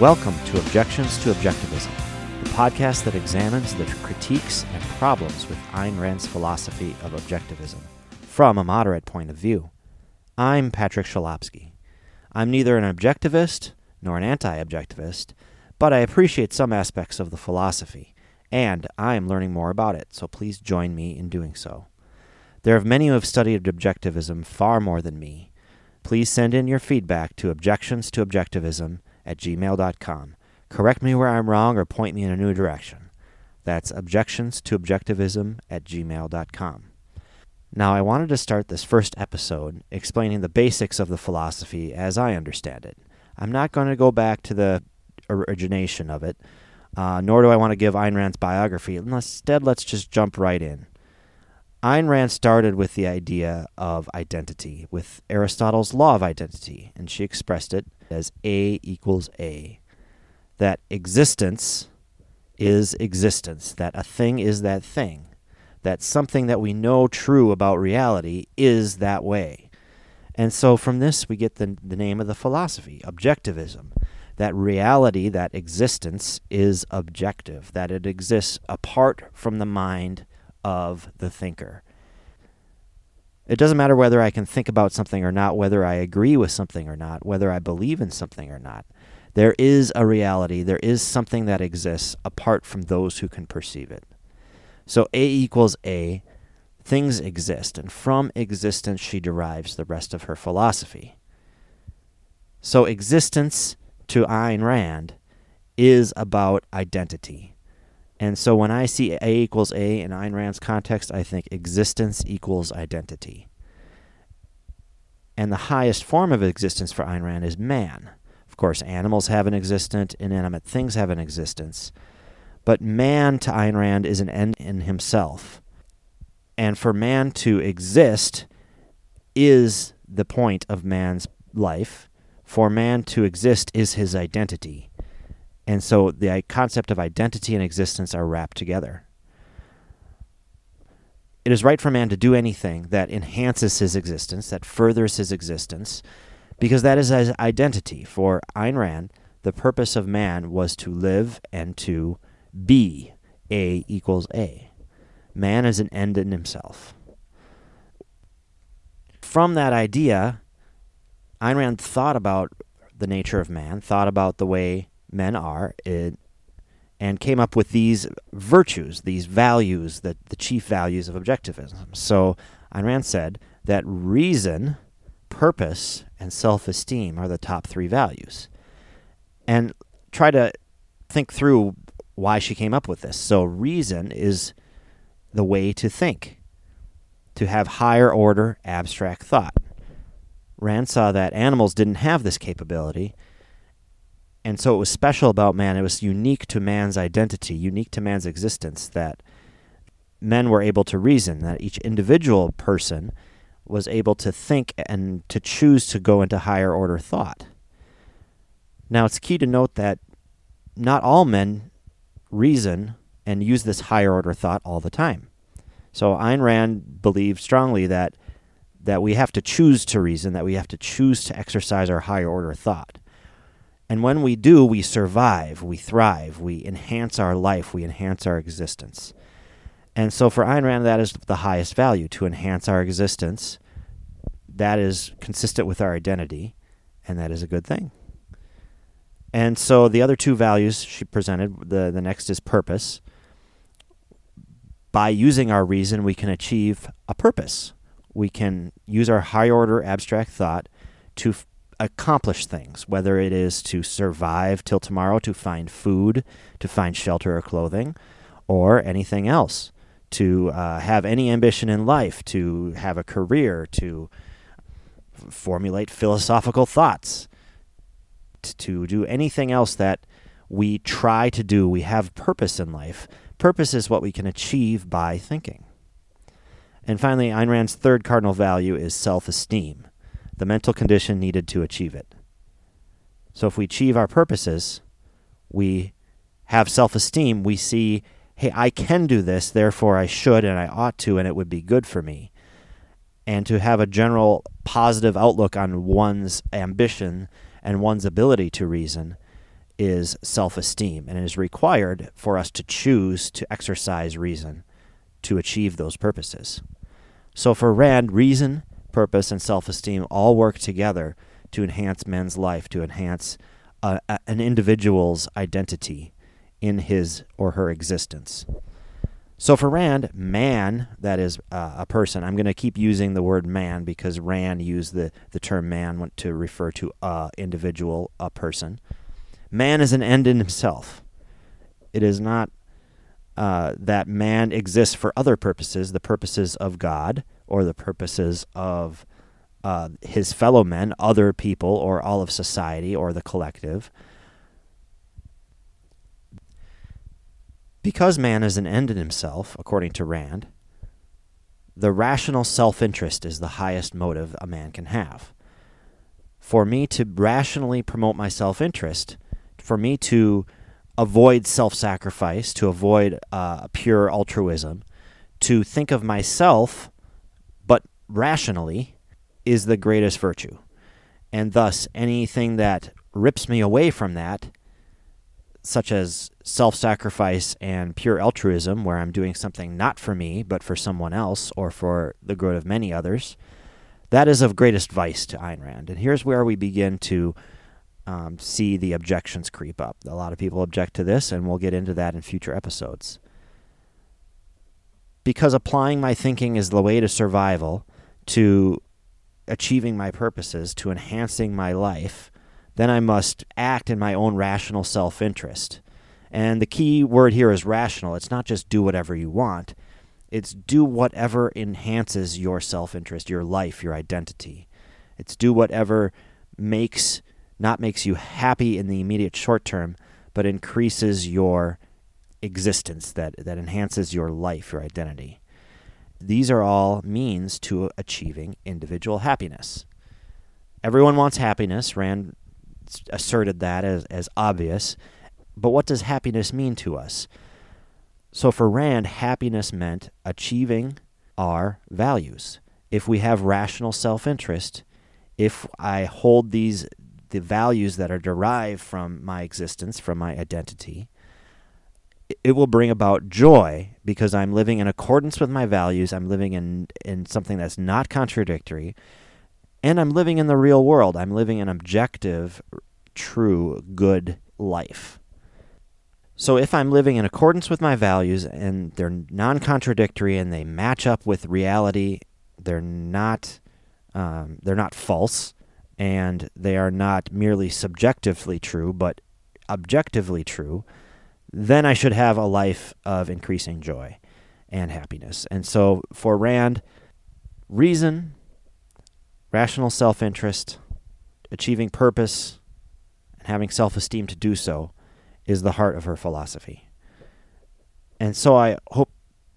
Welcome to Objections to Objectivism, the podcast that examines the critiques and problems with Ayn Rand's philosophy of objectivism from a moderate point of view. I'm Patrick Shalopsky. I'm neither an objectivist nor an anti objectivist, but I appreciate some aspects of the philosophy, and I am learning more about it, so please join me in doing so. There are many who have studied objectivism far more than me. Please send in your feedback to objections to objectivism at gmail.com. Correct me where I'm wrong or point me in a new direction. That's objections to objectivism at gmail.com. Now, I wanted to start this first episode explaining the basics of the philosophy as I understand it. I'm not going to go back to the origination of it, uh, nor do I want to give Ayn Rand's biography. Instead, let's just jump right in. Ayn Rand started with the idea of identity, with Aristotle's law of identity, and she expressed it as A equals A. That existence is existence, that a thing is that thing, that something that we know true about reality is that way. And so from this, we get the, the name of the philosophy, objectivism. That reality, that existence is objective, that it exists apart from the mind of the thinker. It doesn't matter whether I can think about something or not, whether I agree with something or not, whether I believe in something or not. There is a reality, there is something that exists apart from those who can perceive it. So A equals A, things exist, and from existence she derives the rest of her philosophy. So existence to Ayn Rand is about identity. And so when I see A equals A in Ayn Rand's context, I think existence equals identity. And the highest form of existence for Ayn Rand is man. Of course, animals have an existence, inanimate things have an existence. But man to Ayn Rand is an end in himself. And for man to exist is the point of man's life. For man to exist is his identity. And so the concept of identity and existence are wrapped together. It is right for man to do anything that enhances his existence, that furthers his existence, because that is his identity. For Ayn Rand, the purpose of man was to live and to be. A equals A. Man is an end in himself. From that idea, Ayn Rand thought about the nature of man, thought about the way men are, it, and came up with these virtues, these values, the, the chief values of objectivism. So Ayn Rand said that reason, purpose, and self esteem are the top three values. And try to think through why she came up with this. So, reason is the way to think, to have higher order abstract thought. Rand saw that animals didn't have this capability, and so it was special about man. It was unique to man's identity, unique to man's existence, that men were able to reason, that each individual person was able to think and to choose to go into higher order thought. Now, it's key to note that not all men reason and use this higher order thought all the time. So Ayn Rand believed strongly that that we have to choose to reason, that we have to choose to exercise our higher order thought. And when we do, we survive, we thrive, we enhance our life, we enhance our existence. And so for Ayn Rand, that is the highest value to enhance our existence. That is consistent with our identity, and that is a good thing. And so the other two values she presented, the, the next is purpose. By using our reason, we can achieve a purpose. We can use our high order abstract thought to accomplish things, whether it is to survive till tomorrow, to find food, to find shelter or clothing, or anything else, to uh, have any ambition in life, to have a career, to formulate philosophical thoughts, to do anything else that we try to do. We have purpose in life. Purpose is what we can achieve by thinking. And finally, Ayn Rand's third cardinal value is self esteem the mental condition needed to achieve it. So if we achieve our purposes, we have self esteem, we see, hey, I can do this, therefore I should and I ought to, and it would be good for me. And to have a general positive outlook on one's ambition and one's ability to reason is self esteem, and it is required for us to choose to exercise reason to achieve those purposes. So for Rand, reason, purpose, and self esteem all work together to enhance men's life, to enhance uh, an individual's identity in his or her existence. So for Rand, man, that is uh, a person. I'm going to keep using the word man because Rand used the, the term man to refer to a individual, a person. Man is an end in himself. It is not uh, that man exists for other purposes, the purposes of God or the purposes of uh, his fellow men, other people, or all of society or the collective. Because man is an end in himself, according to Rand, the rational self interest is the highest motive a man can have. For me to rationally promote my self interest, for me to avoid self sacrifice, to avoid uh, pure altruism, to think of myself, but rationally, is the greatest virtue. And thus, anything that rips me away from that, such as self sacrifice and pure altruism, where I'm doing something not for me, but for someone else or for the good of many others, that is of greatest vice to Ayn Rand. And here's where we begin to um, see the objections creep up. A lot of people object to this, and we'll get into that in future episodes. Because applying my thinking is the way to survival, to achieving my purposes, to enhancing my life, then I must act in my own rational self interest. And the key word here is rational. It's not just do whatever you want, it's do whatever enhances your self interest, your life, your identity. It's do whatever makes not makes you happy in the immediate short term, but increases your existence, that, that enhances your life, your identity. These are all means to achieving individual happiness. Everyone wants happiness. Rand asserted that as, as obvious. But what does happiness mean to us? So for Rand, happiness meant achieving our values. If we have rational self interest, if I hold these the values that are derived from my existence, from my identity, it will bring about joy because I'm living in accordance with my values. I'm living in, in something that's not contradictory. And I'm living in the real world. I'm living an objective, true, good life. So if I'm living in accordance with my values and they're non contradictory and they match up with reality, they're not, um, they're not false, and they are not merely subjectively true, but objectively true, then I should have a life of increasing joy and happiness. And so for Rand, reason, rational self interest, achieving purpose, and having self esteem to do so is the heart of her philosophy. And so I hope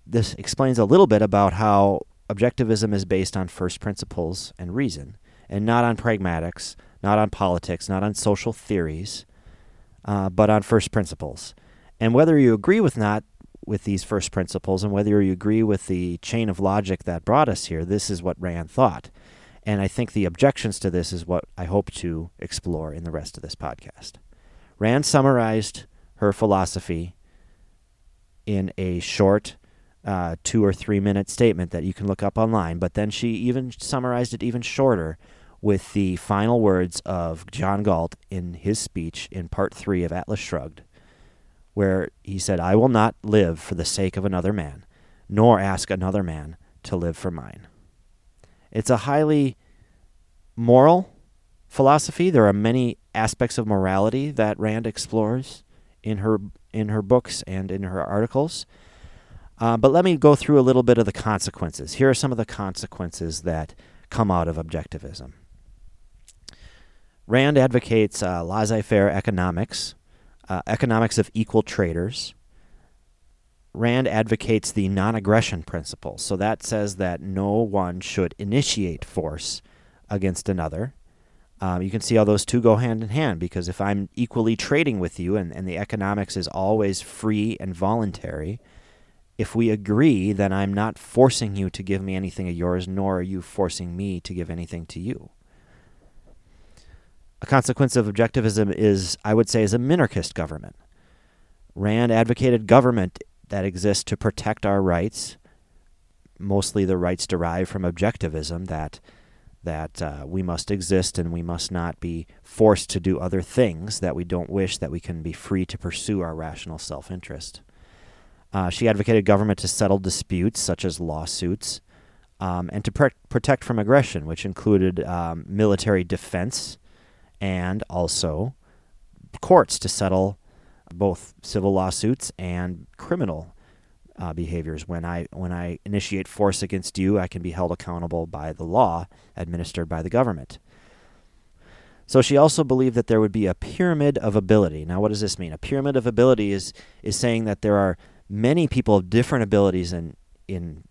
this explains a little bit about how objectivism is based on first principles and reason and not on pragmatics, not on politics, not on social theories, uh, but on first principles. And whether you agree with not with these first principles and whether you agree with the chain of logic that brought us here, this is what Rand thought. And I think the objections to this is what I hope to explore in the rest of this podcast. Rand summarized her philosophy in a short uh, two or three minute statement that you can look up online, but then she even summarized it even shorter with the final words of John Galt in his speech in part three of Atlas Shrugged, where he said, I will not live for the sake of another man, nor ask another man to live for mine. It's a highly moral philosophy. There are many aspects of morality that Rand explores in her in her books and in her articles. Uh, but let me go through a little bit of the consequences. Here are some of the consequences that come out of objectivism. Rand advocates uh, laissez faire economics, uh, economics of equal traders. Rand advocates the non aggression principle. So that says that no one should initiate force against another. Um, you can see how those two go hand in hand because if I'm equally trading with you and, and the economics is always free and voluntary, if we agree, then I'm not forcing you to give me anything of yours, nor are you forcing me to give anything to you. A consequence of objectivism is, I would say, is a minarchist government. Rand advocated government that exists to protect our rights, mostly the rights derived from objectivism that that uh, we must exist and we must not be forced to do other things that we don't wish, that we can be free to pursue our rational self interest. Uh, she advocated government to settle disputes such as lawsuits um, and to pr- protect from aggression, which included um, military defense and also courts to settle both civil lawsuits and criminal uh, behaviors. When I when I initiate force against you, I can be held accountable by the law administered by the government. So she also believed that there would be a pyramid of ability. Now, what does this mean? A pyramid of ability is is saying that there are many people of different abilities in in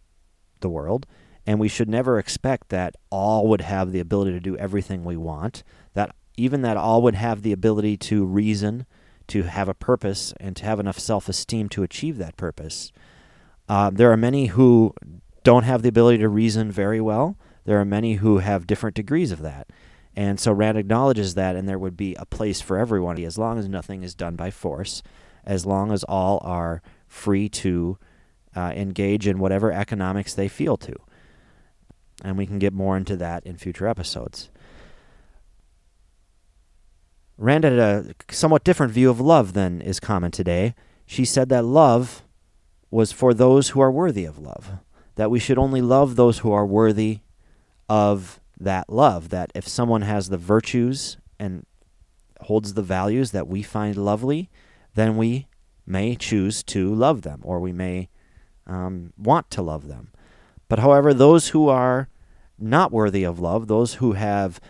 the world, and we should never expect that all would have the ability to do everything we want. That even that all would have the ability to reason, to have a purpose, and to have enough self esteem to achieve that purpose. Uh, there are many who don't have the ability to reason very well. There are many who have different degrees of that. And so Rand acknowledges that, and there would be a place for everyone as long as nothing is done by force, as long as all are free to uh, engage in whatever economics they feel to. And we can get more into that in future episodes. Rand had a somewhat different view of love than is common today. She said that love was for those who are worthy of love, that we should only love those who are worthy of that love, that if someone has the virtues and holds the values that we find lovely, then we may choose to love them or we may um, want to love them. But however, those who are not worthy of love, those who have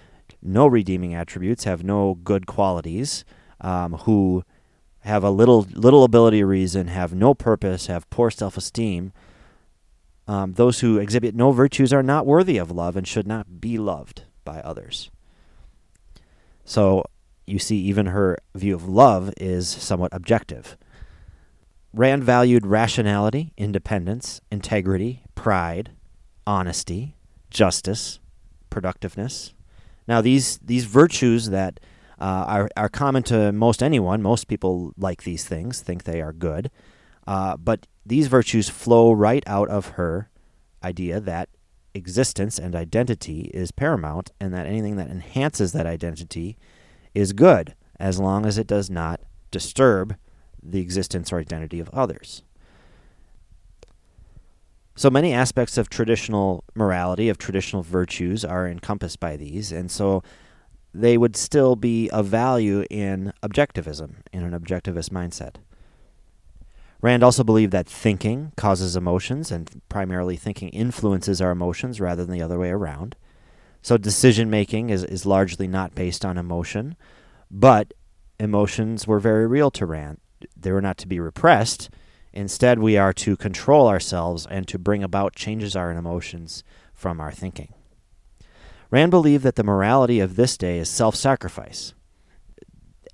no redeeming attributes, have no good qualities, um, who have a little little ability reason, have no purpose, have poor self esteem. Um, those who exhibit no virtues are not worthy of love and should not be loved by others. So you see, even her view of love is somewhat objective. Rand valued rationality, independence, integrity, pride, honesty, justice, productiveness. Now, these, these virtues that uh, are, are common to most anyone. Most people like these things, think they are good. Uh, but these virtues flow right out of her idea that existence and identity is paramount, and that anything that enhances that identity is good, as long as it does not disturb the existence or identity of others. So many aspects of traditional morality, of traditional virtues, are encompassed by these, and so they would still be of value in objectivism, in an objectivist mindset. Rand also believed that thinking causes emotions, and primarily thinking influences our emotions rather than the other way around. So decision making is, is largely not based on emotion, but emotions were very real to Rand. They were not to be repressed. Instead, we are to control ourselves and to bring about changes our emotions from our thinking. Rand believed that the morality of this day is self sacrifice.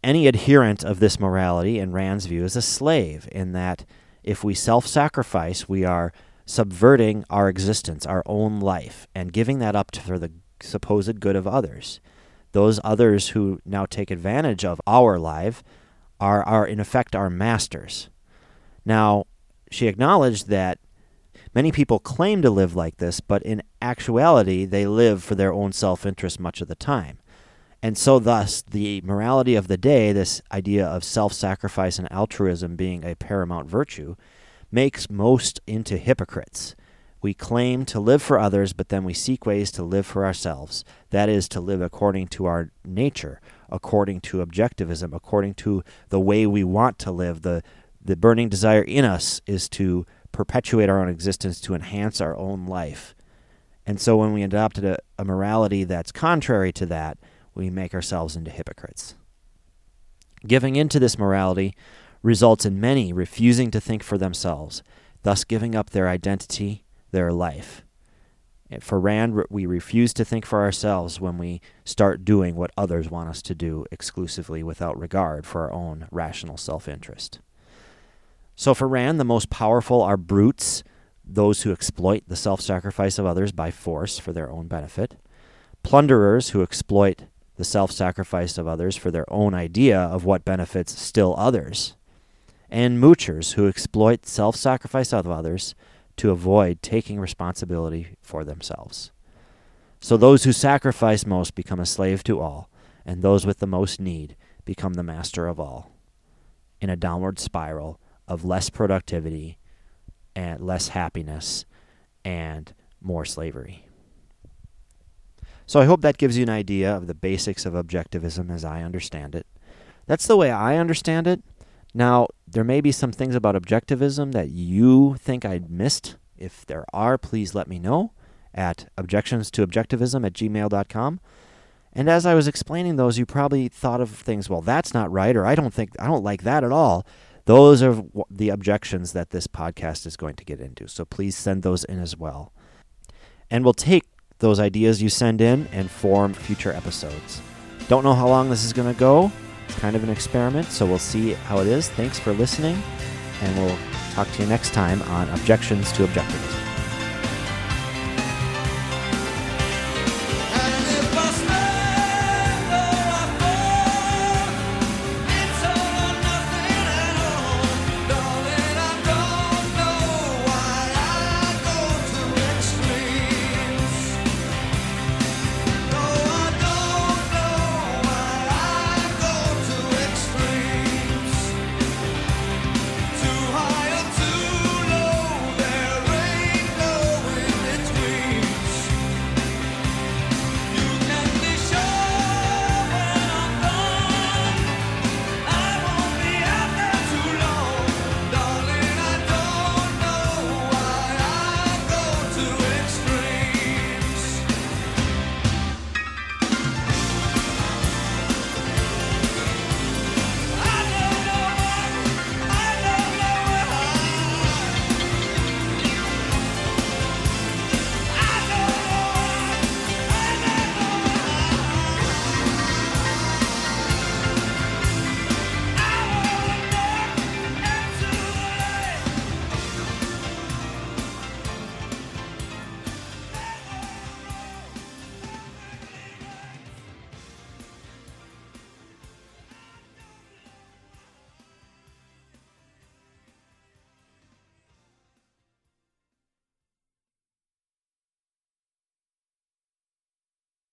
Any adherent of this morality, in Rand's view, is a slave, in that if we self sacrifice, we are subverting our existence, our own life, and giving that up for the supposed good of others. Those others who now take advantage of our life are, are in effect, our masters. Now, she acknowledged that Many people claim to live like this, but in actuality, they live for their own self interest much of the time. And so, thus, the morality of the day, this idea of self sacrifice and altruism being a paramount virtue, makes most into hypocrites. We claim to live for others, but then we seek ways to live for ourselves. That is, to live according to our nature, according to objectivism, according to the way we want to live. The, the burning desire in us is to perpetuate our own existence to enhance our own life. And so when we adopted a, a morality that's contrary to that, we make ourselves into hypocrites. Giving in to this morality results in many refusing to think for themselves, thus giving up their identity, their life. Eh, for Rand, we refuse to think for ourselves when we start doing what others want us to do exclusively without regard for our own rational self interest. So for Rand, the most powerful are brutes, those who exploit the self sacrifice of others by force for their own benefit, plunderers who exploit the self sacrifice of others for their own idea of what benefits still others, and moochers who exploit self sacrifice of others to avoid taking responsibility for themselves. So those who sacrifice most become a slave to all, and those with the most need become the master of all, in a downward spiral of less productivity and less happiness and more slavery. So I hope that gives you an idea of the basics of objectivism as I understand it. That's the way I understand it. Now, there may be some things about objectivism that you think I missed. If there are, please let me know at objections to objectivism at gmail.com. And as I was explaining those, you probably thought of things, well, that's not right, or I don't think, I don't like that at all. Those are the objections that this podcast is going to get into. So please send those in as well. And we'll take those ideas you send in and form future episodes. Don't know how long this is going to go. It's kind of an experiment, so we'll see how it is. Thanks for listening, and we'll talk to you next time on Objections to Objectivism.